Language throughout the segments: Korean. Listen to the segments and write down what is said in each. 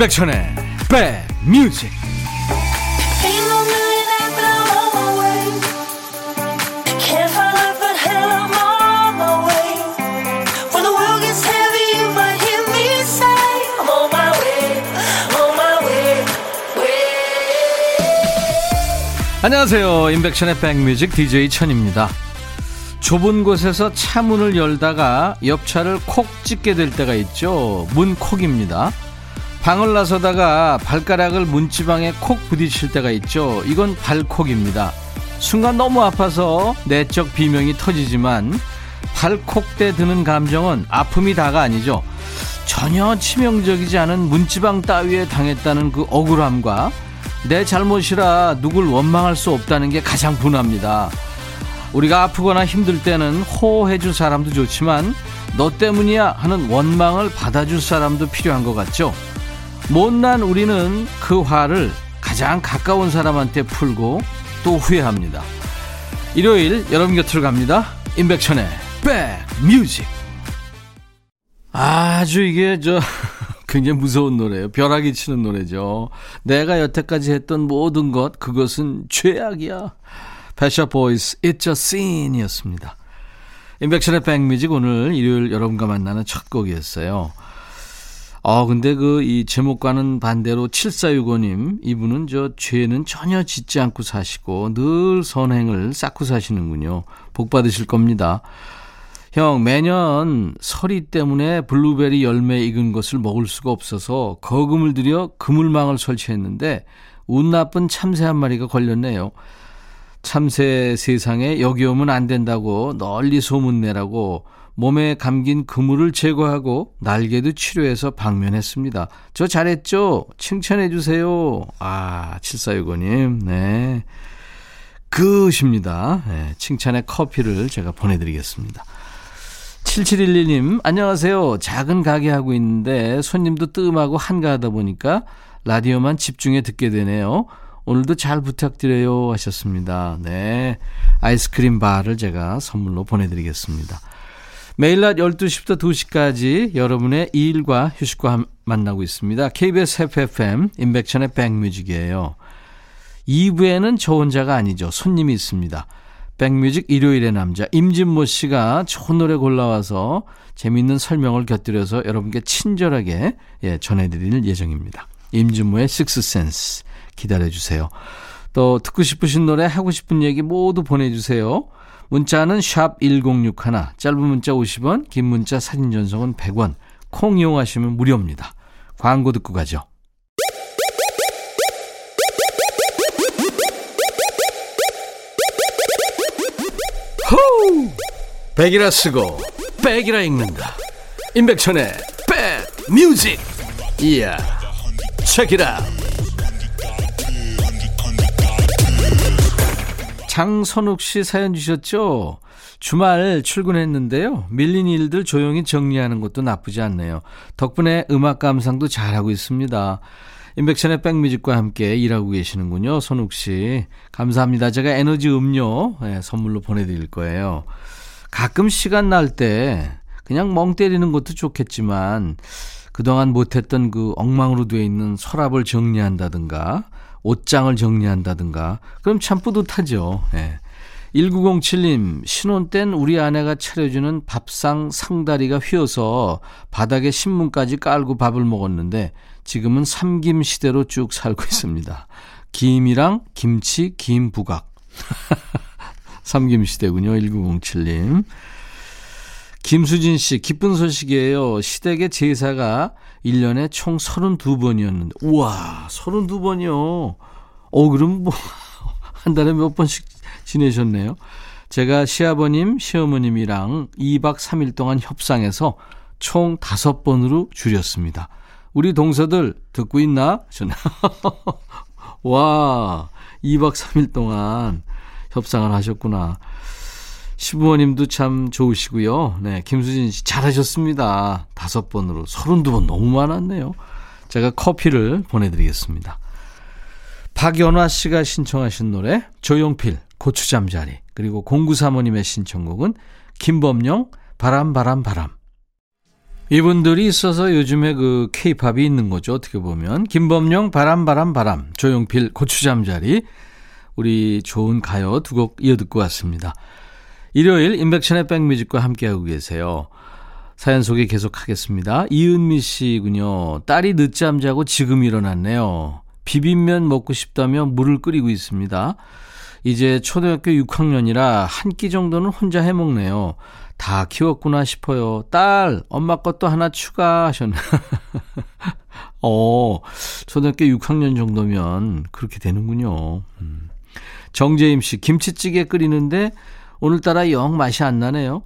임백천의 백뮤직. 안녕하세요. 임백천의 백뮤직 DJ 천입니다. 좁은 곳에서 차 문을 열다가 옆차를 콕 찍게 될 때가 있죠. 문콕입니다 방을 나서다가 발가락을 문지방에 콕 부딪힐 때가 있죠. 이건 발콕입니다. 순간 너무 아파서 내적 비명이 터지지만 발콕 때 드는 감정은 아픔이 다가 아니죠. 전혀 치명적이지 않은 문지방 따위에 당했다는 그 억울함과 내 잘못이라 누굴 원망할 수 없다는 게 가장 분합니다. 우리가 아프거나 힘들 때는 호호해줄 사람도 좋지만 너 때문이야 하는 원망을 받아줄 사람도 필요한 것 같죠. 못난 우리는 그 화를 가장 가까운 사람한테 풀고 또 후회합니다. 일요일 여러분 곁으로 갑니다. 임백천의 백 뮤직. 아주 이게 저 굉장히 무서운 노래예요. 벼락이 치는 노래죠. 내가 여태까지 했던 모든 것 그것은 죄악이야. Pet Shop Boys It's a Sin이었습니다. 임백천의 백뮤직 오늘 일요일 여러분과 만나는 첫 곡이었어요. 아, 근데 그 이 제목과는 반대로 7465님, 이분은 저 죄는 전혀 짓지 않고 사시고 늘 선행을 쌓고 사시는군요. 복 받으실 겁니다. 형, 매년 서리 때문에 블루베리 열매 익은 것을 먹을 수가 없어서 거금을 들여 그물망을 설치했는데 운 나쁜 참새 한 마리가 걸렸네요. 참새 세상에 여기 오면 안 된다고 널리 소문내라고 몸에 감긴 그물을 제거하고 날개도 치료해서 방면했습니다. 저 잘했죠? 칭찬해 주세요. 아, 7465님. 네. 그십니다. 네, 칭찬의 커피를 제가 보내드리겠습니다. 7711님, 안녕하세요. 작은 가게 하고 있는데 손님도 뜸하고 한가하다 보니까 라디오만 집중해 듣게 되네요. 오늘도 잘 부탁드려요 하셨습니다. 네. 아이스크림 바를 제가 선물로 보내드리겠습니다. 매일 낮 12시부터 2시까지 여러분의 일과 휴식과 만나고 있습니다. KBS FFM 인백천의 백뮤직이에요. 2부에는 저 혼자가 아니죠. 손님이 있습니다. 백뮤직 일요일의 남자 임진모 씨가 좋은 노래 골라와서 재미있는 설명을 곁들여서 여러분께 친절하게 예, 전해드릴 예정입니다. 임진모의 식스센스 기다려주세요. 또 듣고 싶으신 노래 하고 싶은 얘기 모두 보내주세요. 문자는 샵 1061, 짧은 문자 50원, 긴 문자 사진 전송은 100원, 콩 이용하시면 무료입니다. 광고 듣고 가죠. 호우! 백이라 쓰고 백이라 읽는다. 임백천의 백 뮤직. 이야. 체키라. 장선욱 씨 사연 주셨죠? 주말 출근했는데요. 밀린 일들 조용히 정리하는 것도 나쁘지 않네요. 덕분에 음악 감상도 잘하고 있습니다. 인백션의 백뮤직과 함께 일하고 계시는군요. 선욱 씨. 감사합니다. 제가 에너지 음료 네, 선물로 보내드릴 거예요. 가끔 시간 날 때 그냥 멍 때리는 것도 좋겠지만 그동안 못했던 그 엉망으로 되어 있는 서랍을 정리한다든가 옷장을 정리한다든가 그럼 참 뿌듯하죠. 예. 1907님, 신혼 땐 우리 아내가 차려주는 밥상 상다리가 휘어서 바닥에 신문까지 깔고 밥을 먹었는데 지금은 삼김 시대로 쭉 살고 있습니다. 김이랑 김치, 김 부각. 삼김 시대군요. 1907님. 김수진 씨, 기쁜 소식이에요. 시댁의 제사가 1년에 총 32번이었는데, 우와, 32번이요. 어, 그럼 뭐, 한 달에 몇 번씩 지내셨네요. 제가 시아버님, 시어머님이랑 2박 3일 동안 협상해서 총 5번으로 줄였습니다. 우리 동서들 듣고 있나? 저는. 와, 2박 3일 동안 협상을 하셨구나. 시부모님도 참 좋으시고요. 네, 김수진 씨 잘하셨습니다. 다섯 번으로 32번 너무 많았네요. 제가 커피를 보내드리겠습니다. 박연화 씨가 신청하신 노래 조용필 고추잠자리 그리고 공구사모님의 신청곡은 김범용 바람 바람 바람 이분들이 있어서 요즘에 그 케이팝이 있는 거죠. 어떻게 보면. 김범용 바람 바람 바람 조용필 고추잠자리 우리 좋은 가요 두 곡 이어 듣고 왔습니다. 일요일 인백션의 백뮤직과 함께하고 계세요. 사연 소개 계속하겠습니다. 이은미 씨군요. 딸이 늦잠 자고 지금 일어났네요. 비빔면 먹고 싶다며 물을 끓이고 있습니다. 이제 초등학교 6학년이라 한 끼 정도는 혼자 해 먹네요. 다 키웠구나 싶어요. 딸, 엄마 것도 하나 추가하셨네. 어, 초등학교 6학년 정도면 그렇게 되는군요. 음. 정재임 씨, 김치찌개 끓이는데 오늘따라 영 맛이 안 나네요.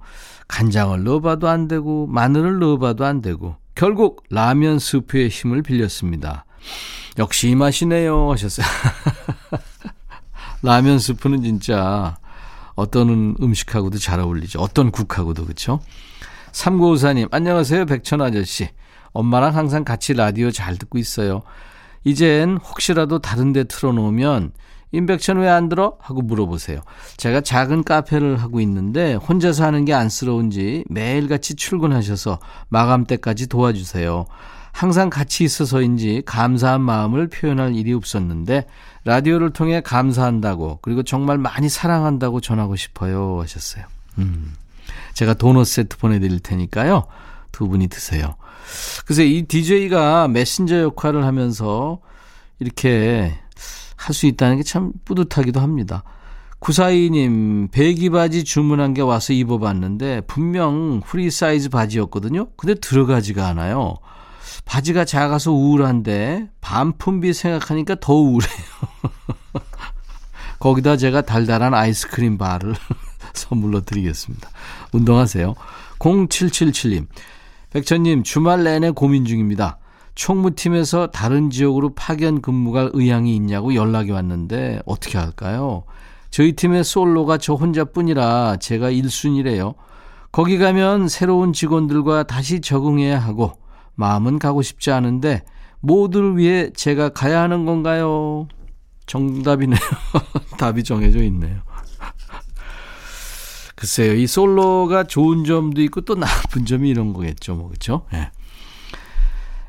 간장을 넣어봐도 안 되고, 마늘을 넣어봐도 안 되고, 결국 라면 스프의 힘을 빌렸습니다. 역시 이 맛이네요. 하셨어요. 라면 스프는 진짜 어떤 음식하고도 잘 어울리죠. 어떤 국하고도 그렇죠. 3954님 안녕하세요 백천 아저씨. 엄마랑 항상 같이 라디오 잘 듣고 있어요. 이젠 혹시라도 다른 데 틀어놓으면 임백천 왜 안 들어? 하고 물어보세요. 제가 작은 카페를 하고 있는데 혼자서 하는 게 안쓰러운지 매일같이 출근하셔서 마감 때까지 도와주세요. 항상 같이 있어서인지 감사한 마음을 표현할 일이 없었는데 라디오를 통해 감사한다고 그리고 정말 많이 사랑한다고 전하고 싶어요 하셨어요. 음. 제가 도넛 세트 보내드릴 테니까요. 두 분이 드세요. 그래서 이 DJ가 메신저 역할을 하면서 이렇게 할 수 있다는 게 참 뿌듯하기도 합니다. 942님, 배기 바지 주문한 게 와서 입어봤는데 분명 프리 사이즈 바지였거든요. 근데 들어가지가 않아요. 바지가 작아서 우울한데 반품비 생각하니까 더 우울해요. 거기다 제가 달달한 아이스크림 바를 선물로 드리겠습니다. 운동하세요. 0777님. 백천님, 주말 내내 고민 중입니다. 총무팀에서 다른 지역으로 파견 근무 갈 의향이 있냐고 연락이 왔는데 어떻게 할까요? 저희 팀의 솔로가 저 혼자뿐이라 제가 1순위래요. 거기 가면 새로운 직원들과 다시 적응해야 하고 마음은 가고 싶지 않은데 모두를 위해 제가 가야 하는 건가요? 정답이네요. 답이 정해져 있네요. 글쎄요, 이 솔로가 좋은 점도 있고 또 나쁜 점이 이런 거겠죠, 뭐, 그쵸? 예.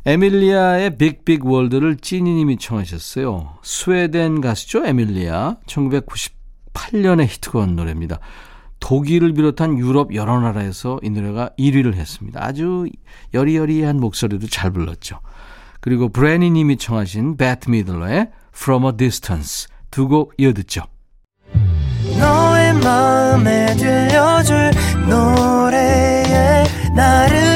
에밀리아의 빅빅 월드를 찐이님이 청하셨어요. 스웨덴 가수죠, 에밀리아. 1998년에 히트건 노래입니다. 독일을 비롯한 유럽 여러 나라에서 이 노래가 1위를 했습니다. 아주 여리여리한 목소리도 잘 불렀죠. 그리고 브래니 님이 청하신 배트 미들러의 From a Distance 두 곡 이어듣죠. 너의 마음에 들려줄 노래에 나를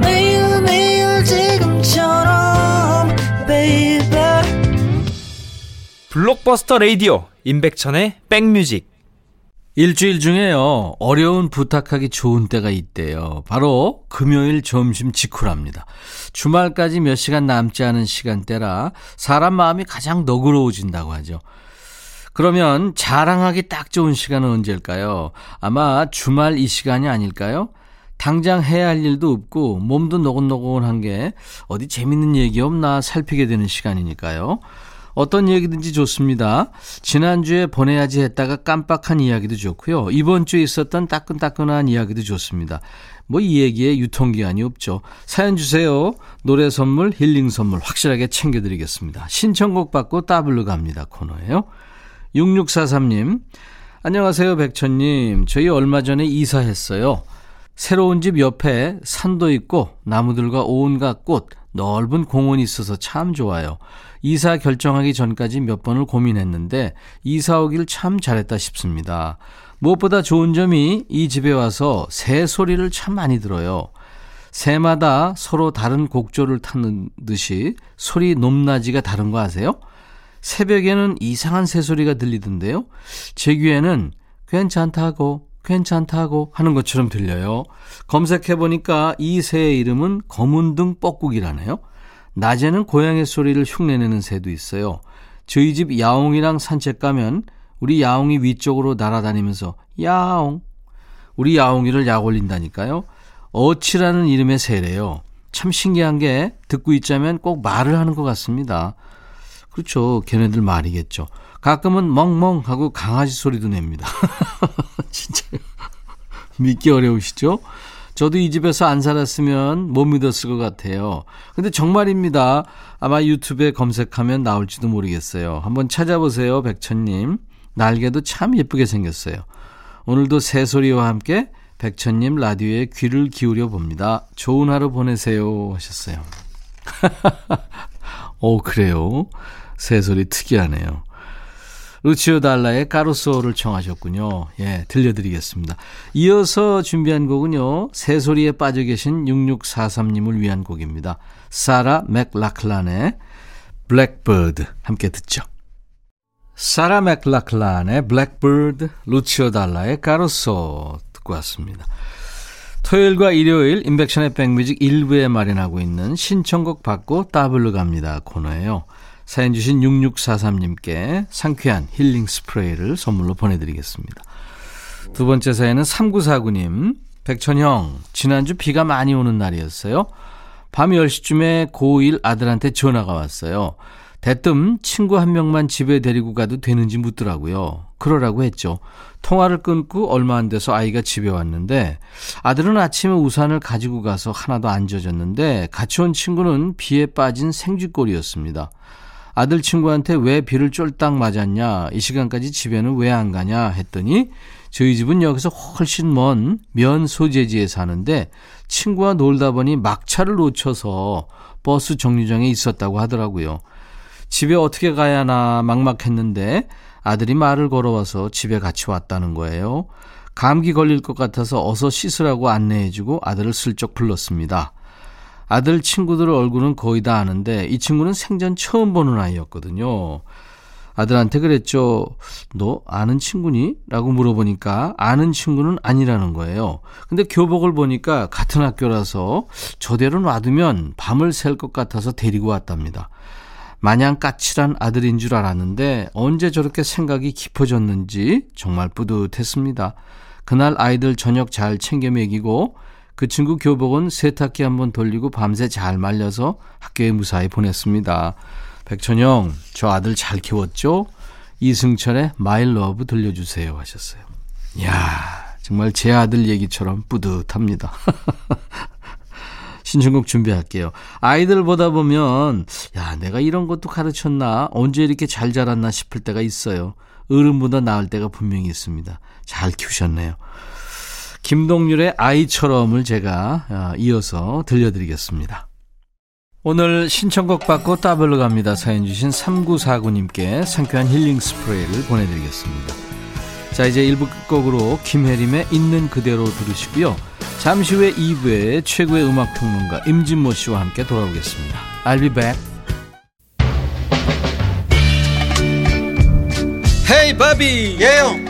매일 매일 지금처럼 baby 블록버스터 레이디오 임백천의 백뮤직 일주일 중에요, 어려운 부탁하기 좋은 때가 있대요. 바로 금요일 점심 직후랍니다. 주말까지 몇 시간 남지 않은 시간대라 사람 마음이 가장 너그러워진다고 하죠. 그러면 자랑하기 딱 좋은 시간은 언제일까요? 아마 주말 이 시간이 아닐까요? 당장 해야 할 일도 없고 몸도 노곤노곤한 게 어디 재밌는 얘기 없나 살피게 되는 시간이니까요. 어떤 얘기든지 좋습니다. 지난주에 보내야지 했다가 깜빡한 이야기도 좋고요. 이번 주에 있었던 따끈따끈한 이야기도 좋습니다. 뭐 이 얘기에 유통기한이 없죠. 사연 주세요. 노래 선물, 힐링 선물 확실하게 챙겨드리겠습니다. 신청곡 받고 따블로 갑니다. 코너예요. 6643님. 안녕하세요, 백천님. 저희 얼마 전에 이사했어요. 새로운 집 옆에 산도 있고 나무들과 온갖 꽃, 넓은 공원이 있어서 참 좋아요. 이사 결정하기 전까지 몇 번을 고민했는데 이사 오길 참 잘했다 싶습니다. 무엇보다 좋은 점이 이 집에 와서 새 소리를 참 많이 들어요. 새마다 서로 다른 곡조를 타는 듯이 소리 높낮이가 다른 거 아세요? 새벽에는 이상한 새소리가 들리던데요. 제 귀에는 괜찮다고 괜찮다고 하는 것처럼 들려요. 검색해보니까 이 새의 이름은 검은등 뻐꾸기라네요. 낮에는 고양이 소리를 흉내내는 새도 있어요. 저희 집 야옹이랑 산책 가면 우리 야옹이 위쪽으로 날아다니면서 야옹. 우리 야옹이를 약 올린다니까요. 어치라는 이름의 새래요. 참 신기한 게 듣고 있자면 꼭 말을 하는 것 같습니다. 그렇죠. 걔네들 말이겠죠. 가끔은 멍멍 하고 강아지 소리도 냅니다. 진짜요. 믿기 어려우시죠? 저도 이 집에서 안 살았으면 못 믿었을 것 같아요. 근데 정말입니다. 아마 유튜브에 검색하면 나올지도 모르겠어요. 한번 찾아보세요, 백천님. 날개도 참 예쁘게 생겼어요. 오늘도 새소리와 함께 백천님 라디오에 귀를 기울여 봅니다. 좋은 하루 보내세요 하셨어요. 오, 그래요. 새소리 특이하네요. 루치오 달라의 까루소를 청하셨군요. 예, 들려드리겠습니다. 이어서 준비한 곡은요. 새소리에 빠져 계신 6643님을 위한 곡입니다. 사라 맥락란의 Blackbird 함께 듣죠. 사라 맥락란의 Blackbird, 루치오 달라의 까루소 듣고 왔습니다. 토요일과 일요일 임백천의 백 뮤직 1부에 마련하고 있는 신청곡 받고 따블로 갑니다 코너예요. 사연 주신 6643님께 상쾌한 힐링 스프레이를 선물로 보내드리겠습니다. 두 번째 사연은 3949님. 백천형, 지난주 비가 많이 오는 날이었어요. 밤 10시쯤에 고1 아들한테 전화가 왔어요. 대뜸 친구 한 명만 집에 데리고 가도 되는지 묻더라고요. 그러라고 했죠. 통화를 끊고 얼마 안 돼서 아이가 집에 왔는데 아들은 아침에 우산을 가지고 가서 하나도 안 젖었는데 같이 온 친구는 비에 빠진 생쥐꼴이었습니다. 아들 친구한테 왜 비를 쫄딱 맞았냐, 이 시간까지 집에는 왜 안 가냐 했더니 저희 집은 여기서 훨씬 먼 면 소재지에 사는데 친구와 놀다 보니 막차를 놓쳐서 버스 정류장에 있었다고 하더라고요. 집에 어떻게 가야 하나 막막했는데 아들이 말을 걸어와서 집에 같이 왔다는 거예요. 감기 걸릴 것 같아서 어서 씻으라고 안내해주고 아들을 슬쩍 불렀습니다. 아들 친구들 얼굴은 거의 다 아는데 이 친구는 생전 처음 보는 아이였거든요. 아들한테 그랬죠. 너 아는 친구니? 라고 물어보니까 아는 친구는 아니라는 거예요. 근데 교복을 보니까 같은 학교라서 저대로 놔두면 밤을 샐 것 같아서 데리고 왔답니다. 마냥 까칠한 아들인 줄 알았는데 언제 저렇게 생각이 깊어졌는지 정말 뿌듯했습니다. 그날 아이들 저녁 잘 챙겨 먹이고 그 친구 교복은 세탁기 한번 돌리고 밤새 잘 말려서 학교에 무사히 보냈습니다. 백천 형, 저 아들 잘 키웠죠? 이승철의 My Love 들려주세요 하셨어요. 이야, 정말 제 아들 얘기처럼 뿌듯합니다. 신청곡 준비할게요. 아이들 보다 보면, 야, 내가 이런 것도 가르쳤나? 언제 이렇게 잘 자랐나 싶을 때가 있어요. 어른보다 나을 때가 분명히 있습니다. 잘 키우셨네요. 김동률의 아이처럼을 제가 어, 이어서 들려드리겠습니다. 오늘 신청곡 받고 따블로 갑니다. 사연 주신 3949님께 상쾌한 힐링 스프레이를 보내드리겠습니다. 자, 이제 1부 끝곡으로 김혜림의 있는 그대로 들으시고요. 잠시 후에 2부에 최고의 음악평론가 임진모 씨와 함께 돌아오겠습니다. I'll be back. 헤이 바비 예영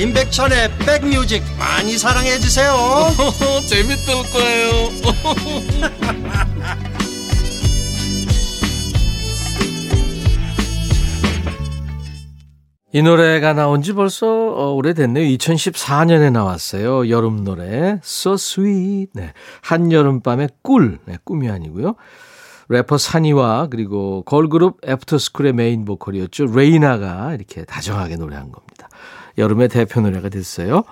임백천의 백뮤직 많이 사랑해 주세요 재밌을 거예요 이 노래가 나온 지 벌써 어, 오래됐네요. 2014년에 나왔어요. 여름 노래 So Sweet. 네. 한여름밤의 꿀. 네, 꿈이 아니고요. 래퍼 산이와 그리고 걸그룹 애프터스쿨의 메인 보컬이었죠. 레이나가 이렇게 다정하게 노래한 겁니다. 여름의 대표 노래가 됐어요.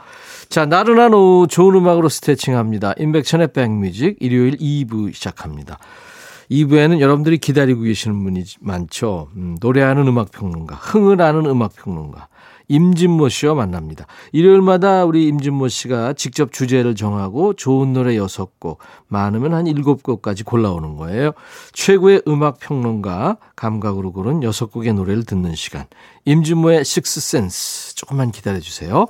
자, 나른한 오후 좋은 음악으로 스트레칭합니다. 인백천의 백뮤직 일요일 2부 시작합니다. 2부에는 여러분들이 기다리고 계시는 분이 많죠. 음, 노래하는 음악평론가, 흥을 아는 음악평론가, 임진모 씨와 만납니다. 일요일마다 우리 임진모 씨가 직접 주제를 정하고 좋은 노래 6곡, 많으면 한 7곡까지 골라오는 거예요. 최고의 음악 평론가 감각으로 고른 6곡의 노래를 듣는 시간. 임진모의 Six Sense. 조금만 기다려 주세요.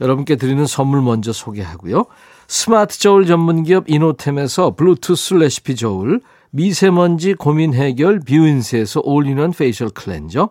여러분께 드리는 선물 먼저 소개하고요. 스마트 저울 전문 기업 이노템에서 블루투스 레시피 저울, 미세먼지 고민 해결 뷰인스에서 all-in-one facial cleanser,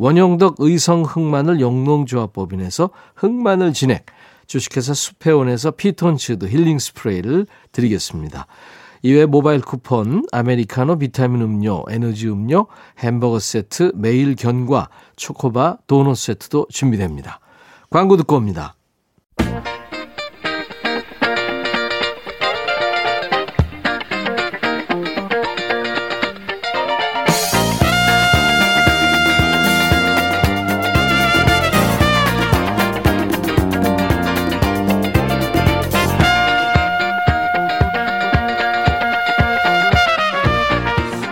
원용덕 의성 흑마늘 영농조합법인에서 흑마늘 진액, 주식회사 수페온에서 피톤치드 힐링 스프레이를 드리겠습니다. 이외 모바일 쿠폰, 아메리카노 비타민 음료, 에너지 음료, 햄버거 세트, 매일 견과, 초코바, 도넛 세트도 준비됩니다. 광고 듣고 옵니다.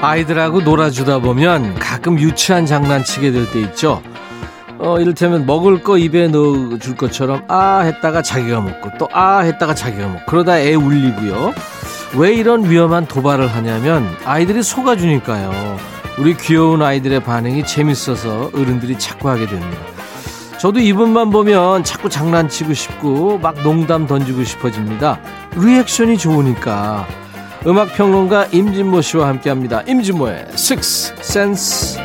아이들하고 놀아주다 보면 가끔 유치한 장난치게 될 때 있죠. 어, 이를테면 먹을 거 입에 넣어줄 것처럼 아 했다가 자기가 먹고 또 아 했다가 자기가 먹고 그러다 애 울리고요. 왜 이런 위험한 도발을 하냐면 아이들이 속아주니까요. 우리 귀여운 아이들의 반응이 재밌어서 어른들이 자꾸 하게 됩니다. 저도 이분만 보면 자꾸 장난치고 싶고 막 농담 던지고 싶어집니다. 리액션이 좋으니까. 음악 평론가 임진모 씨와 함께합니다. 임진모의 Six Sense.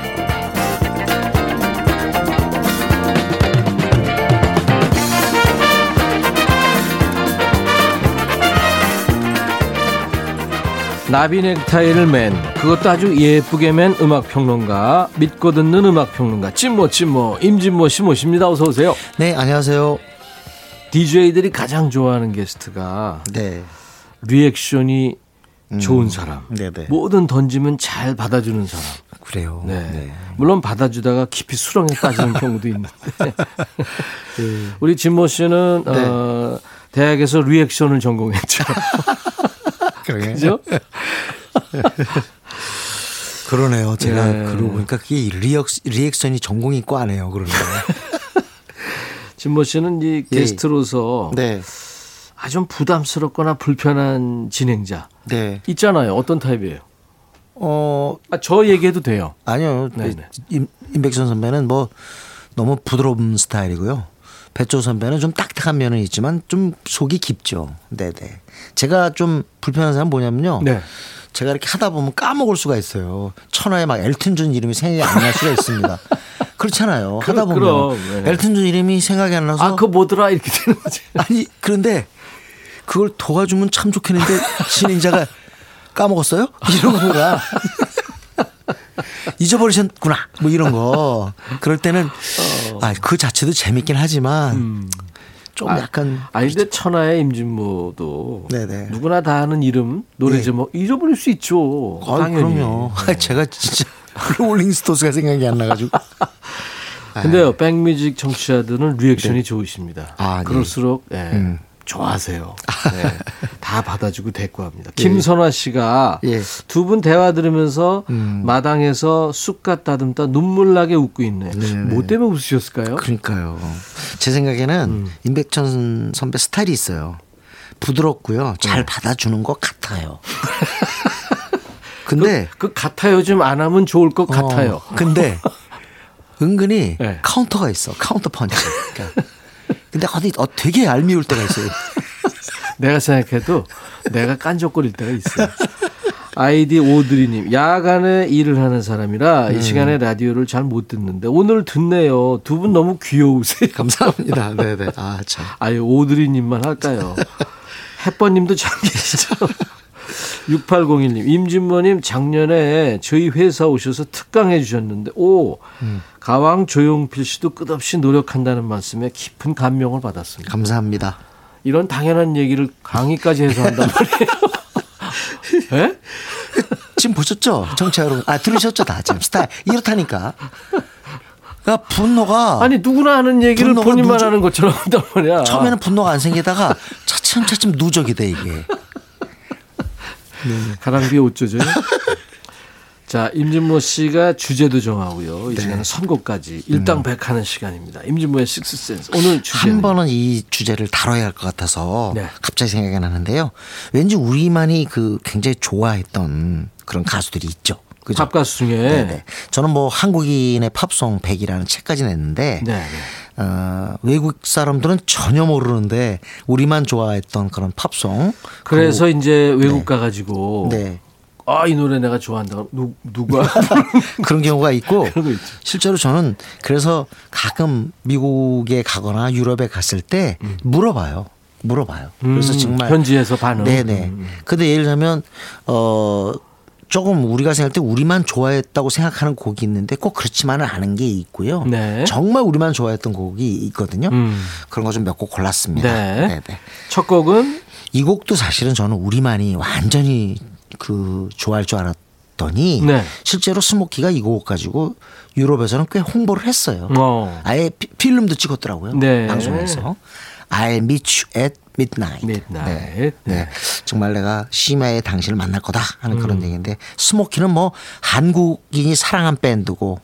나비 넥타이를 맨 그것도 아주 예쁘게 맨 음악 평론가 믿고 듣는 음악 평론가 찐모 찐모 임진모 씨 모십니다. 어서 오세요. 네 안녕하세요. DJ들이 가장 좋아하는 게스트가 네. 리액션이 좋은 사람. 네네. 뭐든 던지면 잘 받아주는 사람. 그래요. 네. 네. 물론 받아주다가 깊이 수렁에 빠지는 경우도 있는데. 우리 진모 씨는 네. 어, 대학에서 리액션을 전공했죠. 그러게. 그죠? 그러네요. 제가 네. 그러고 보니까 그게 리액, 리액션이 전공이 과네요. 그러네요. 진모 씨는 이 예. 게스트로서 네. 아주 좀 부담스럽거나 불편한 진행자 네. 있잖아요. 어떤 타입이에요? 어 아, 저 얘기해도 돼요. 아니요. 네네. 임, 임백천 선배는 뭐 너무 부드러운 스타일이고요. 배철수 선배는 좀 딱딱한 면은 있지만 좀 속이 깊죠. 네네. 제가 좀 불편한 사람 뭐냐면요. 네. 제가 이렇게 하다 보면 까먹을 수가 있어요. 천하에 막 엘튼 존 이름이 생각이 안 날 수가 있습니다. 그렇잖아요. 하다 보면 그럼, 네. 엘튼 존 이름이 생각이 안 나서 아, 그거 뭐더라? 이렇게 되는 거지. 아니 그런데 그걸 도와주면 참 좋겠는데 진행자가 까먹었어요? 이런 거가 잊어버리셨구나 뭐 이런 거 그럴 때는 아 그 자체도 재밌긴 하지만 좀 약간 아니 근데 천하의 임진모도 네네. 누구나 다 아는 이름 노래 네. 제목 잊어버릴 수 있죠. 아, 당연히. 그럼요. 아, 제가 진짜 롤링스톤스가 생각이 안 나가지고 근데요, 백뮤직 청취자들은 리액션이 좋으십니다. 아, 네. 그럴수록 예, 음. 좋아하세요. 네, 다 받아주고 대꾸합니다. 김선화 씨가 예. 두분 대화 들으면서 음. 마당에서 쑥갓 다듬다 눈물 나게 웃고 있네. 네네. 뭐 때문에 웃으셨을까요? 그러니까요. 제 생각에는 음. 임백천 선배 스타일이 있어요. 부드럽고요. 잘 네. 받아주는 것 같아요. 근데 그 같아요 좀 안 하면 좋을 것 같아요. 어, 근데 은근히 네. 카운터가 있어. 카운터 펀치. 그러니까. 근데 어디 어, 되게 얄미울 때가 있어요. 내가 생각해도 내가 깐족거릴 때가 있어요. 아이디 오드리님, 야간에 일을 하는 사람이라 음. 이 시간에 라디오를 잘 못 듣는데 오늘 듣네요. 두 분 너무 귀여우세요. 감사합니다. 네네. 아 참. 아유, 오드리님만 할까요? 햇번님도 잘 계시죠? 6801님, 임진모님 작년에 저희 회사 오셔서 특강해 주셨는데, 오, 가왕 조용필 씨도 끝없이 노력한다는 말씀에 깊은 감명을 받았습니다. 감사합니다. 이런 당연한 얘기를 강의까지 해서 한단 말이에요. 예? 지금 보셨죠? 정치 여러분. 아, 들으셨죠? 다 지금 스타일. 이렇다니까. 그러니까 분노가. 아니, 누구나 하는 얘기를 본인만 누적- 하는 것처럼 한단 말이야. 처음에는 분노가 안 생기다가 차츰차츰 누적이 돼, 이게. 가랑비에 옷 젖어요. 자, 임진모 씨가 주제도 정하고요. 네. 이 시간은 선곡까지 일당 백하는 시간입니다. 임진모의 식스센스. 오늘 주제는 음. 한 번은 이 주제를 다뤄야 할 것 같아서 네. 갑자기 생각이 나는데요. 왠지 우리만이 그 굉장히 좋아했던 그런 가수들이 있죠. 그죠? 팝 가수 중에 네네. 저는 뭐 한국인의 팝송 100이라는 책까지 냈는데 네, 네. 어, 외국 사람들은 전혀 모르는데 우리만 좋아했던 그런 팝송. 그래서 이제 외국 가가지고 네. 아 이 노래 내가 좋아한다. 누 누가 그런 경우가 있고 그런. 실제로 저는 그래서 가끔 미국에 가거나 유럽에 갔을 때 물어봐요. 물어봐요. 그래서 음, 정말 현지에서 반응. 네네. 음. 근데 예를 들면 어 조금 우리가 생각할 때 우리만 좋아했다고 생각하는 곡이 있는데 꼭 그렇지만은 않은 게 있고요. 네. 정말 우리만 좋아했던 곡이 있거든요. 음. 그런 거 좀 몇 곡 골랐습니다. 네. 네네. 첫 곡은 이 곡도 사실은 저는 우리만이 완전히 그 좋아할 줄 알았 더니 네. 실제로 스모키가 이 곡 가지고 유럽에서는 꽤 홍보를 했어요. 어. 아예 피- 필름도 찍었더라고요. 네. 방송에서. I'll meet you at midnight. Midnight. 네. 네. 네. 정말 내가 심야에 당신을 만날 거다 하는 그런 얘기인데 스모키는 뭐 한국인이 사랑한 밴드고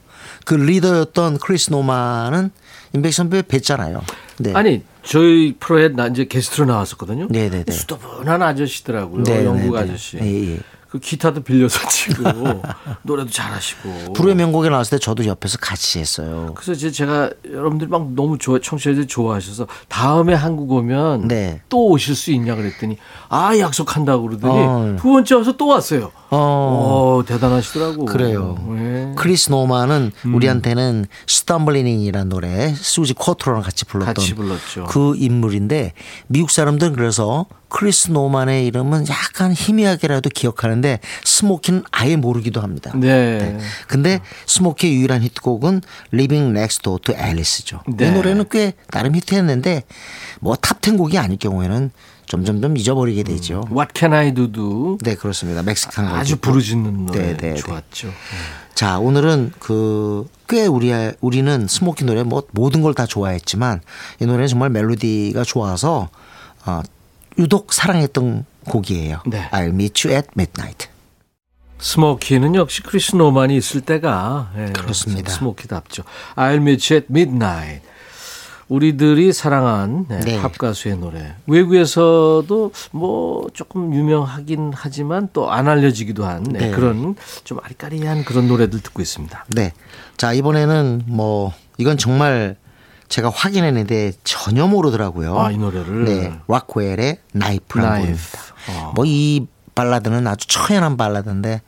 그 리더였던 크리스 노만은 임백 선배 뵀잖아요. 네. 아니 저희 프로에 나 이제 게스트로 나왔었거든요. 네네네. 수더분한 아저씨더라고요. 네, 영국 네, 네. 아저씨. 예, 예. 그 기타도 빌려서 치고 노래도 잘하시고. 불후의 명곡에 나왔을 때 저도 옆에서 같이 했어요. 그래서 이제 제가 여러분들 막 너무 좋아 청취자들이 좋아하셔서 다음에 한국 오면 네. 또 오실 수 있냐 그랬더니 아 약속한다고 그러더니 어. 두 번째 와서 또 왔어요. 어. 오, 대단하시더라고. 그래요. 네. 크리스 노만은 우리한테는 Stumblin' In이라는 노래 수지 쿼트로랑 같이 불렀던 같이 불렀죠. 그 인물인데 미국 사람들은 그래서 크리스 노만의 이름은 약간 희미하게라도 기억하는데 스모키는 아예 모르기도 합니다. 네. 근데 스모키의 유일한 히트곡은 Living Next Door to Alice죠. 네. 이 노래는 꽤 나름 히트했는데 뭐 탑10 곡이 아닐 경우에는 점점점 잊어버리게 되죠. What Can I Do도 네 그렇습니다. 멕시칸 아주 Girl 그 부르짖는 노래 네, 네, 네. 좋았죠. 자, 오늘은 그 꽤 우리 우리는 스모키 노래 뭐 모든 걸 다 좋아했지만 이 노래는 정말 멜로디가 좋아서 어, 유독 사랑했던 곡이에요. 네. I'll meet you at midnight. 스모키는 역시 크리스 노만이 있을 때가 예, 그렇습니다. 스모키답죠. I'll meet you at midnight. 우리들이 사랑한 네, 네. 팝 가수의 노래. 외국에서도 뭐 조금 유명하긴 하지만 또 안 알려지기도 한 네, 네. 그런 좀 아리까리한 그런 노래들 듣고 있습니다. 네. 자, 이번에는 뭐 이건 정말 제가 확인했는데 전혀 모르더라고요. 아, 이 노래를? 네. 락웰의 나이프라는 나이프. 곡입니다. 어. 뭐이 발라드는 아주 처연한 발라드인데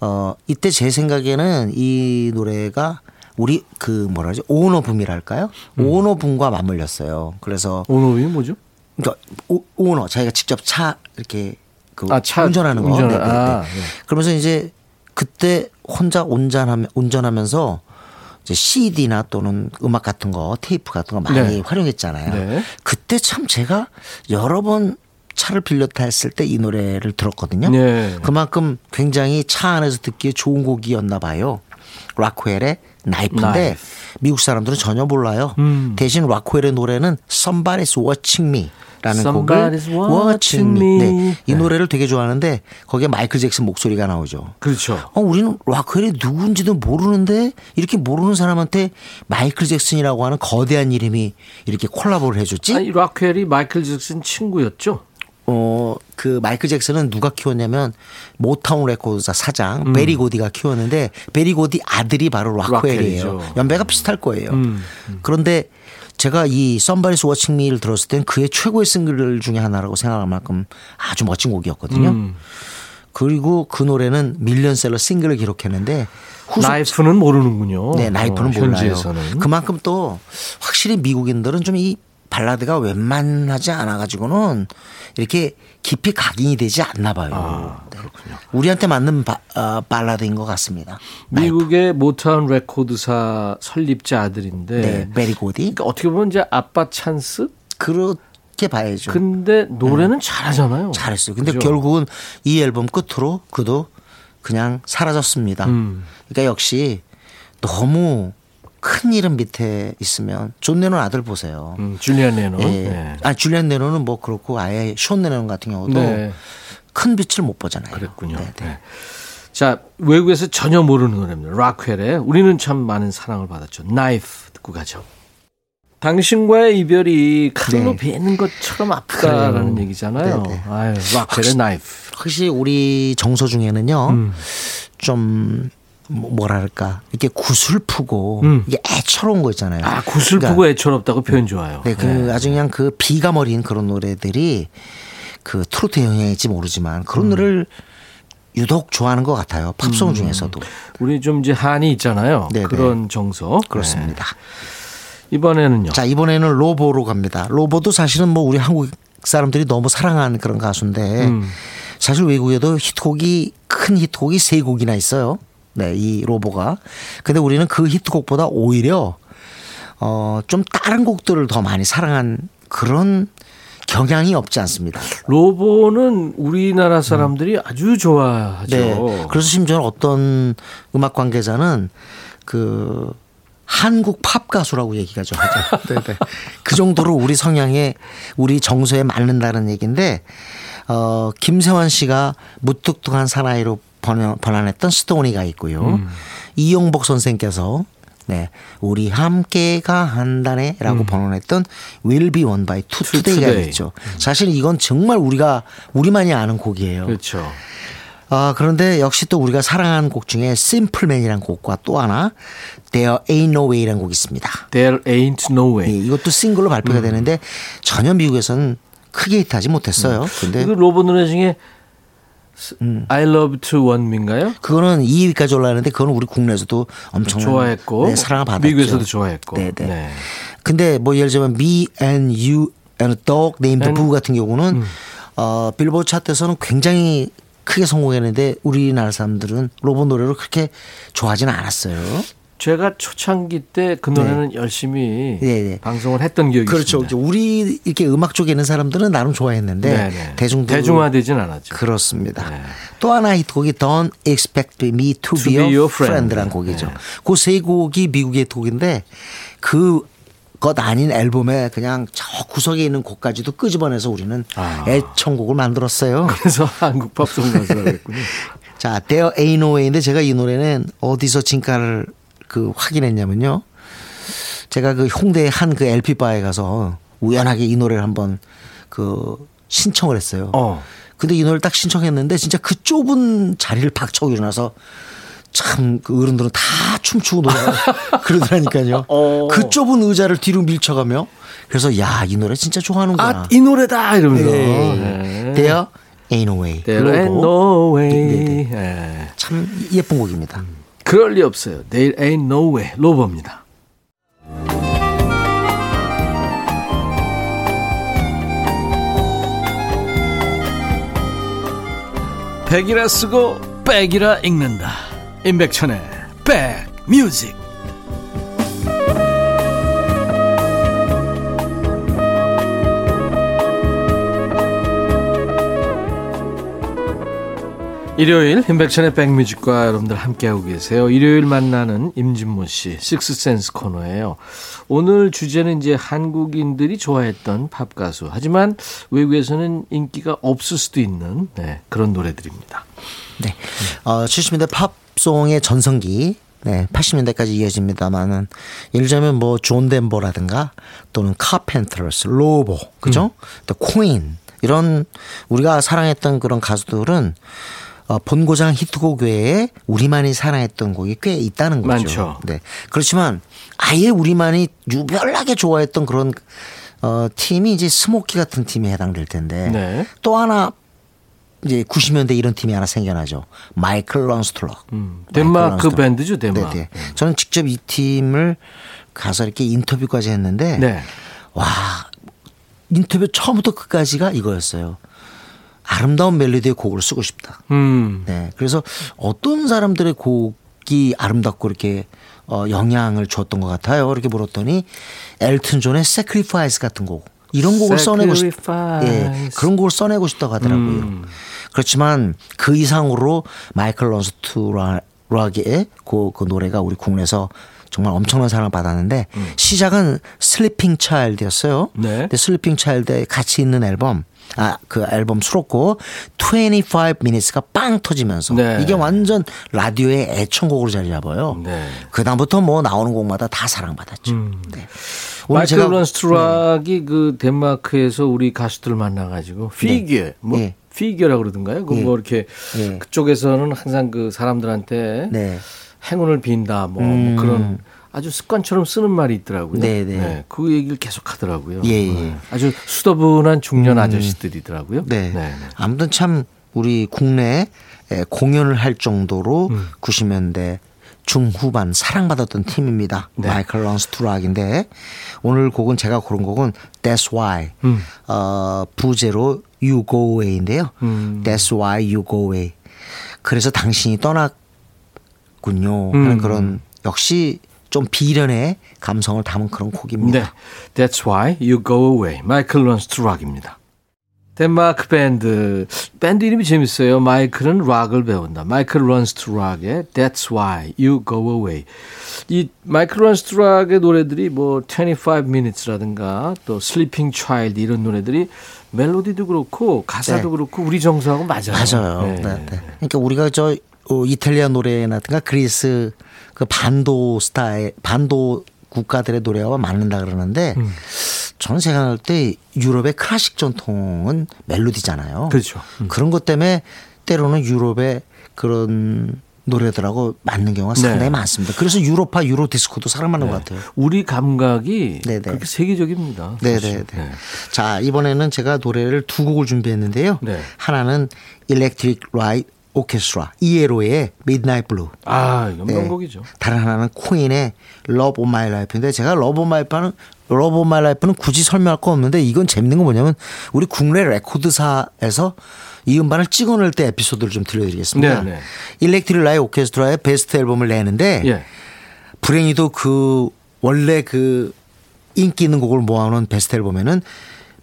어 이때 제 생각에는 이 노래가 우리 그 뭐라 그러지? 오너붐이랄까요? 음. 오너붐과 맞물렸어요. 그래서 오노이 뭐죠? 그러니까 오, 오너 자기가 직접 차 이렇게 그 아, 차 운전하는 거. 운전을- 네, 네, 네. 아, 네. 그러면서 이제 그때 혼자 운전하면 운전하면서 CD나 또는 음악 같은 거 테이프 같은 거 많이 네. 활용했잖아요. 네. 그때 참 제가 여러 번 차를 빌려 탔을 때 이 노래를 들었거든요. 네. 그만큼 굉장히 차 안에서 듣기에 좋은 곡이었나 봐요. 락웰의 나이프인데 나이프. 미국 사람들은 전혀 몰라요. 음. 대신 락웰의 노래는 Somebody's Watching Me 라는 곡을 watching me. 네. 이 네. 노래를 되게 좋아하는데 거기에 마이클 잭슨 목소리가 나오죠. 그렇죠. 어, 우리는 락웰이 누군지도 모르는데 이렇게 모르는 사람한테 마이클 잭슨이라고 하는 거대한 이름이 이렇게 콜라보를 해줬지? 아니, 락웰이 마이클 잭슨 친구였죠. 어, 그 마이클 잭슨은 누가 키웠냐면 모타운 레코드사 사장 베리 고디가 키웠는데 베리 고디 아들이 바로 락웰이에요. 연배가 비슷할 거예요. 음, 그런데 제가 이 Somebody's Watching Me를 들었을 땐 그의 최고의 싱글 중에 하나라고 생각할 만큼 아주 멋진 곡이었거든요. 음. 그리고 그 노래는 밀리언셀러 싱글을 기록했는데 후속 나이프는 모르는군요. 네, 나이프는 어, 몰라요. 현지에서는. 그만큼 또 확실히 미국인들은 좀이 발라드가 웬만하지 않아 가지고는 이렇게 깊이 각인이 되지 않나 봐요. 아, 네. 우리한테 맞는 바, 어, 발라드인 것 같습니다. 미국의 모타운 레코드사 설립자 아들인데 네, 베리 고디. 그러니까 어떻게 보면 이제 아빠 찬스? 그렇게 봐야죠. 근데 노래는 잘하잖아요. 네. 잘했어요. 근데 그죠? 결국은 이 앨범 끝으로 그도 그냥 사라졌습니다. 음. 그러니까 역시 너무 큰 이름 밑에 있으면 존 레논 아들 보세요. 음, 줄리안 레논. 예. 네. 아 줄리안 레논은 뭐 그렇고 아예 션 레논 같은 경우도 네. 큰 빛을 못 보잖아요. 그랬군요. 네, 네. 네. 자, 외국에서 전혀 모르는 노래입니다. 락웰의 우리는 참 많은 사랑을 받았죠. 나이프 듣고 가죠. 당신과의 이별이 칼로 네. 베는 것처럼 아프다라는. 얘기잖아요. 네, 네. 아유, 락웰의 나이프. 확실히 우리 정서 중에는요 음. 좀 뭐- 뭐랄까 이렇게 구슬프고 음. 이게 애처로운 거 있잖아요. 아, 구슬프고 애처롭다고 표현 좋아요. 네, 그 아주 그냥 그 비가 머린 그런 노래들이 그 트로트 영향일지 모르지만 음. 그런 노래를 유독 좋아하는 것 같아요. 팝송 중에서도 우리 좀 이제 한이 있잖아요. 네, 네. 그런 정서. 그렇습니다. 네. 이번에는요. 자 이번에는 로보로 갑니다. 로보도 사실은 뭐 우리 한국 사람들이 너무 사랑하는 그런 가수인데 음. 사실 외국에도 히트곡이 큰 히트곡이 세 곡이나 있어요. 네, 이 로보가. 근데 우리는 그 히트곡보다 오히려 어 좀 다른 곡들을 더 많이 사랑한 그런 경향이 없지 않습니다. 로보는 우리나라 사람들이 아주 좋아하죠. 네. 그래서 심지어 어떤 음악 관계자는 그 한국 팝 가수라고 얘기가 좀 하죠. 네, 네. 그 정도로 우리 성향에 우리 정서에 맞는다는 얘기인데 어 김세환 씨가 무뚝뚝한 사나이로 번안- 번안했던 스토니가 있고요. 음. 이용복 선생께서 네, 우리 함께가 한다네라고 번안했던 Will Be One by Two Today가 Today. 있죠. 사실 이건 정말 우리가 우리만이 아는 곡이에요. 그렇죠. 아, 그런데 역시 또 우리가 사랑하는 곡 중에 Simpleman이라는 곡과 또 하나 There Ain't No Way라는 곡이 있습니다. There ain't no 예, way. 이것도 싱글로 발표가 음. 되는데 전혀 미국에서는 크게 히트하지 못했어요. 근데 이거 로보 노래 중에 음. I love to one 민가요? 그거는 2위까지 올라왔는데 그건 우리 국내에서도 엄청 좋아했고 네, 사랑을 받았죠. 미국에서도 좋아했고. 네, 네. 네. 근데 뭐 예를 들면 Me and You and a Dog Named And- Boo 같은 경우는 음. 어, 빌보드 차트에서는 굉장히 크게 성공했는데 우리나라 사람들은 로봇 노래를 그렇게 좋아하지는 않았어요. 제가 초창기 때 그 노래는 열심히 네, 네. 방송을 했던 기억이 그렇죠. 있습니다. 우리 이렇게 음악 쪽에 있는 사람들은 나름 좋아했는데 네, 네. 대중들 대중화되진 않았죠. 그렇습니다. 네. 또 하나 히트곡이 Don't Expect Me To, To Be Your your friend. Friend라는 곡이죠. 네. 그세 곡이 미국의 히트곡인데 그 것 아닌 앨범에 그냥 저 구석에 있는 곡까지도 끄집어내서 우리는 아. 애청곡을 만들었어요. 그래서 한국 팝송 가수가 됐군요. 자, There Ain't No Way인데 제가 이 노래는 어디서 진가를 그 확인했냐면요. 제가 그 홍대 한그 LP 바에 가서 우연하게 이 노래를 한번 그 신청을 했어요. 어. 근데 이 노래를 딱 신청했는데 진짜 그 좁은 자리를 박차고 일어나서 참 그 어른들은 다 춤추고 노래가 그러더라니까요. 어. 그 좁은 의자를 뒤로 밀쳐가며 그래서 야 이 노래 진짜 좋아하는구나. 아, 이 노래다 이러면서. 네. 네. There ain't no way. There ain't no way. 네, 네. 네. 참 예쁜 곡입니다. 그럴 리 없어요. There ain't no way. 로버입니다. 백이라 쓰고 백이라 읽는다. 임백천의 백뮤직. 일요일 임백천의 백뮤직과 여러분들 함께하고 계세요. 일요일 만나는 임진모 씨 Sixth Sense 코너예요. 오늘 주제는 이제 한국인들이 좋아했던 팝 가수 하지만 외국에서는 인기가 없을 수도 있는 네, 그런 노래들입니다. 네. 어, 70년대 팝송의 전성기. 네, 80년대까지 이어집니다만은 예를 들자면 뭐 존 덴버라든가 또는 카펜터스, 로보, 그죠? 또 퀸 이런 우리가 사랑했던 그런 가수들은 어, 본고장 히트곡 외에 우리만이 사랑했던 곡이 꽤 있다는 거죠. 많죠. 네. 그렇지만 아예 우리만이 유별나게 좋아했던 그런 어, 팀이 이제 스모키 같은 팀에 해당될 텐데 네. 또 하나 이제 90년대 이런 팀이 하나 생겨나죠. Michael Learns to Rock. 음, 덴마크 밴드죠, 덴마크. 네 네. 저는 직접 이 팀을 가서 이렇게 인터뷰까지 했는데 네. 와 인터뷰 처음부터 끝까지가 이거였어요. 아름다운 멜로디의 곡을 쓰고 싶다. 음. 네. 그래서 어떤 사람들의 곡이 아름답고 이렇게 어, 영향을 줬던 것 같아요. 이렇게 물었더니 엘튼 존의 Sacrifice 같은 곡. 이런 곡을 써내고 싶, 예, 그런 곡을 써내고 싶다고 하더라고요. 음. 그렇지만 그 이상으로 마이클 런스투락의 그, 그 노래가 우리 국내에서 정말 엄청난 사랑을 받았는데 시작은 Sleeping Child였어요. 네. 근데 Sleeping Child에 같이 있는 앨범 아, 그 앨범 수록곡 25 minutes가 빵 터지면서 네. 이게 완전 라디오의 애청곡으로 자리 잡아요. 네. 그다음부터 뭐 나오는 곡마다 다 사랑받았죠. 네. 오늘 Michael 제가 네. Learns to Rock이 그 덴마크에서 우리 가수들 만나 가지고 피겨 뭐 예. 피겨라 그러던가요? 그 예. 뭐 이렇게 예. 그쪽에서는 항상 그 사람들한테 네. 행운을 빈다 뭐, 뭐 그런 아주 습관처럼 쓰는 말이 있더라고요. 네, 네. 그 얘기를 계속 하더라고요. 예, 예. 네. 아주 수더분한 중년 아저씨들이더라고요. 네. 네. 아무튼 참 우리 국내 에 공연을 할 정도로 음. 90년대 중후반 사랑받았던 팀입니다. 네. 마이클 런스투락인데 오늘 곡은 제가 고른 곡은 That's Why 음. 어, 부제로 You Go Away인데요. 음. That's Why You Go Away. 그래서 당신이 떠났군요. 하는 음. 그런 역시 좀 비련의 감성을 담은 그런 곡입니다. 네. That's why you go away. Michael Learns to Rock입니다. 덴마크 밴드. 밴드 이름이 재밌어요. 마이클은 락을 배운다. Michael Learns to Rock의 That's why you go away. 이 Michael Learns to Rock의 노래들이 뭐 25 minutes라든가 또 Sleeping Child 이런 노래들이 멜로디도 그렇고 가사도 네. 그렇고 우리 정서하고 맞아요. 맞아요. 네. 네. 네. 그러니까 우리가 저 어, 이탈리아 노래라든가 그리스 그 반도 스타일 반도 국가들의 노래와 맞는다 그러는데 음. 저는 생각할 때 유럽의 클래식 전통은 멜로디잖아요. 그렇죠. 음. 그런 것 때문에 때로는 유럽의 그런 노래들하고 맞는 경우가 네. 상당히 많습니다. 그래서 유로파 유로 디스코도 사랑받는 것 같아요. 우리 감각이 네네. 그렇게 세계적입니다. 네네네. 사실. 네. 자, 이번에는 제가 노래를 두 곡을 준비했는데요. 네. 하나는 Electric Light Orchestra, 이에로의 Midnight Blue. 아, 이건 네. 명곡이죠. 다른 하나는 퀸의 Love of My Life인데 제가 Love of My Life는 Love of My Life는 굳이 설명할 거 없는데 이건 재밌는 건 뭐냐면 우리 국내 레코드사에서 이 음반을 찍어낼 때 에피소드를 좀 들려드리겠습니다. 네, 네. 일렉트릭 라이 오케스트라의 베스트 앨범을 내는데 예. 불행히도 그 원래 그 인기 있는 곡을 모아놓은 베스트 앨범에는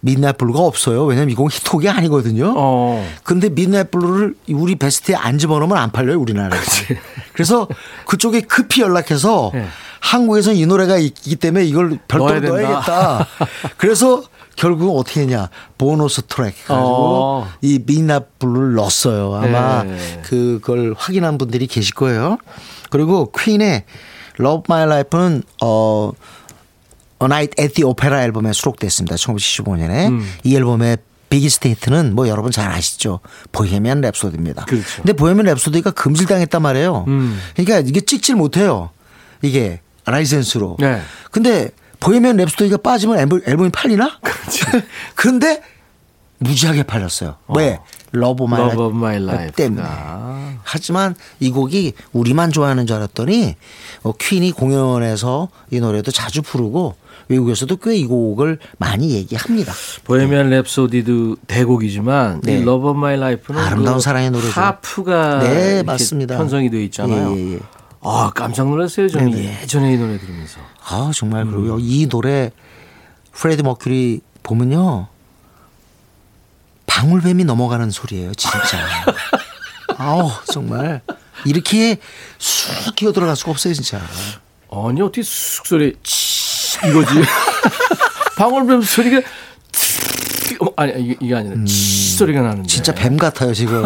Midnight Blue가 없어요. 왜냐면 이 곡은 히트곡이 아니거든요. 어. 근데 Midnight Blue를 우리 베스트에 안 집어넣으면 안 팔려요, 우리나라에서. 그래서 그쪽에 급히 연락해서 네. 한국에선 이 노래가 있기 때문에 이걸 별도로 넣어야. 넣어야겠다. 그래서 결국은 어떻게 했냐. 보너스 트랙 가지고 어. 이 Midnight Blue를 넣었어요. 아마 네. 그걸 확인한 분들이 계실 거예요. 그리고 퀸의 Love of My Life는 어 A Night at the Opera 앨범에 수록됐습니다. 1975년에 음. 이 앨범의 biggest hit는 뭐 여러분 잘 아시죠. 보헤미안 랩소디입니다. 그렇죠. 근데 보헤미안 랩소디가 금지당했단 말이에요. 음. 그러니까 이게 찍질 못해요. 이게 라이센스로. 네. 근데 보헤미안 랩소디가 빠지면 앨범, 앨범이 팔리나? 그런데 무지하게 팔렸어요. 왜? Love of My Life. 때문에. 아. 하지만 이 곡이 우리만 좋아하는 줄 알았더니 어, 퀸이 공연에서 이 노래도 자주 부르고 외국에서도 꽤 이 곡을 많이 얘기합니다. 보헤미안 랩소디도 대곡이지만 네. 이 Love of My Life는 아름다운 그 사랑의 노래죠. 하프가 네, 맞습니다. 편성이 되어 있잖아요. 예, 예, 예. 아 깜짝 놀랐어요. 저는 네네. 예전에 이 노래 들으면서. 아 정말 음. 그리고 이 노래 프레드 머큐리 보면요 방울뱀이 넘어가는 소리예요 진짜. 아우 정말 이렇게 쑥 기어 들어갈 수가 없어요 진짜. 아니 어떻게 쑥 소리 치 이거지. 방울뱀 소리가 치- 어, 아니 이게, 아니라 치 소리가 나는데. 음. 진짜 뱀 같아요 지금.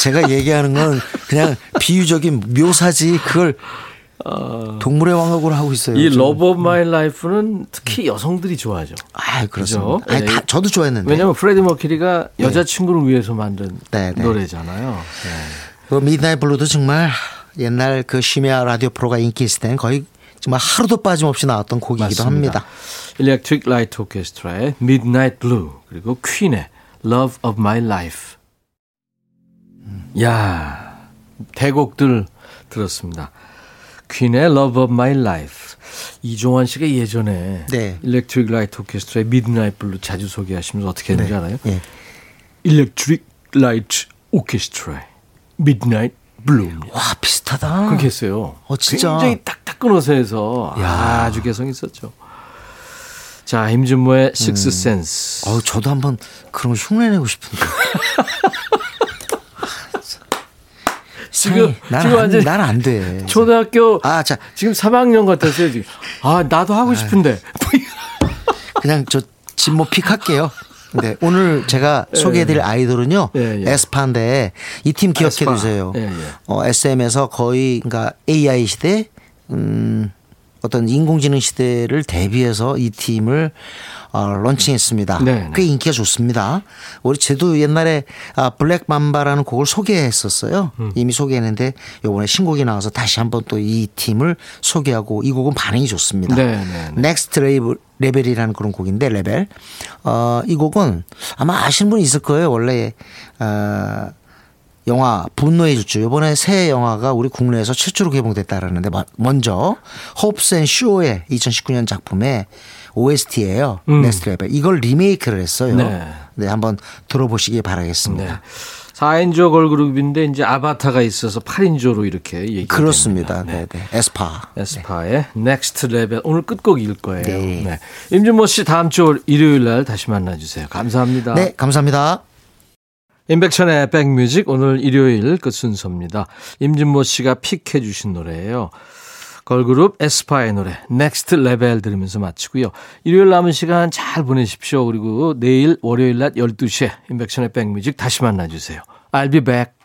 제가 얘기하는 건 그냥 비유적인 묘사지 그걸 동물의 왕국으로 하고 있어요. 이. Love of My Life는 특히 여성들이 좋아하죠. 아. 그죠? 아니, 네. 다 저도 좋아했는데. 왜냐하면 프레디 머큐리가 여자친구를 위해서 만든 네, 네. 노래잖아요. 네. 그 Midnight Blue도 정말 옛날 그 심야 라디오 프로가 인기 있을 때는 거의 정말 하루도 빠짐없이 나왔던 곡이기도 합니다. Electric Light Orchestra의 Midnight Blue 그리고 퀸의 Love of My Life. 야 대곡들 들었습니다. 퀸의 Love of My Life. 이종환 씨가 예전에 네. Electric Light Orchestra의 Midnight Blue 자주 소개하시면서 어떻게 했는지 네. 알아요? 예. Electric Light Orchestra의 Midnight Blue입니다. 와 비슷하다. 그렇게 했어요. 어, 진짜. 굉장히 딱딱 끊어서 해서 아주 개성 있었죠. 자, 임준모의 Sixth Sense. 어 저도 한번 그런 거 흉내내고 싶은데. 지금 난안 돼. 초등학교 아, 자. 지금 3학년 같았어요, 지금. 아, 나도 하고 싶은데. 그냥 저 진모 픽 할게요. 네, 오늘 제가 소개해드릴 아이돌은요, 예, 예. 에스파인데 이 팀 기억해. 두세요. 예, 예. 어, SM에서 거의 그러니까 AI 시대, 음, 어떤 인공지능 시대를 대비해서 이 팀을 어, 런칭했습니다. 네, 네. 꽤 인기가 좋습니다. 우리 제도 옛날에 아, 블랙 맘바라는 곡을 소개했었어요. 음. 이미 소개했는데 요번에 신곡이 나와서 다시 한번 또 이 팀을 소개하고 이 곡은 반응이 좋습니다. 네, 네, 네. Next label Level이라는 그런 곡인데 레벨. 어, 이 곡은 아마 아시는 분이 있을 거예요. 원래 어, 영화 분노의 질주 이번에 새 영화가 우리 국내에서 최초로 개봉됐다라는데 마- 먼저 호프스 앤 쇼의 2019년 작품의 OST예요. Next Level. 이걸 리메이크를 했어요. 음. 네. 네, 한번 들어보시기 바라겠습니다. 네. 4인조 걸그룹인데 이제 아바타가 있어서 8인조로 이렇게 얘기가 그렇습니다. 됩니다. 네, 네. 에스파. 에스파의 Next Level 오늘 끝곡일 거예요. 네. 네. 임준모 씨 다음 주 일요일 날 다시 만나 주세요. 감사합니다. 네, 감사합니다. 임백천의 백뮤직 오늘 일요일 끝 순서입니다. 임준모 씨가 픽해 주신 노래예요. 걸그룹 에스파의 노래 Next Level 들으면서 마치고요. 일요일 남은 시간 잘 보내십시오. 그리고 내일 월요일 낮 12시에 임백천의 백뮤직 다시 만나 주세요. I'll be back.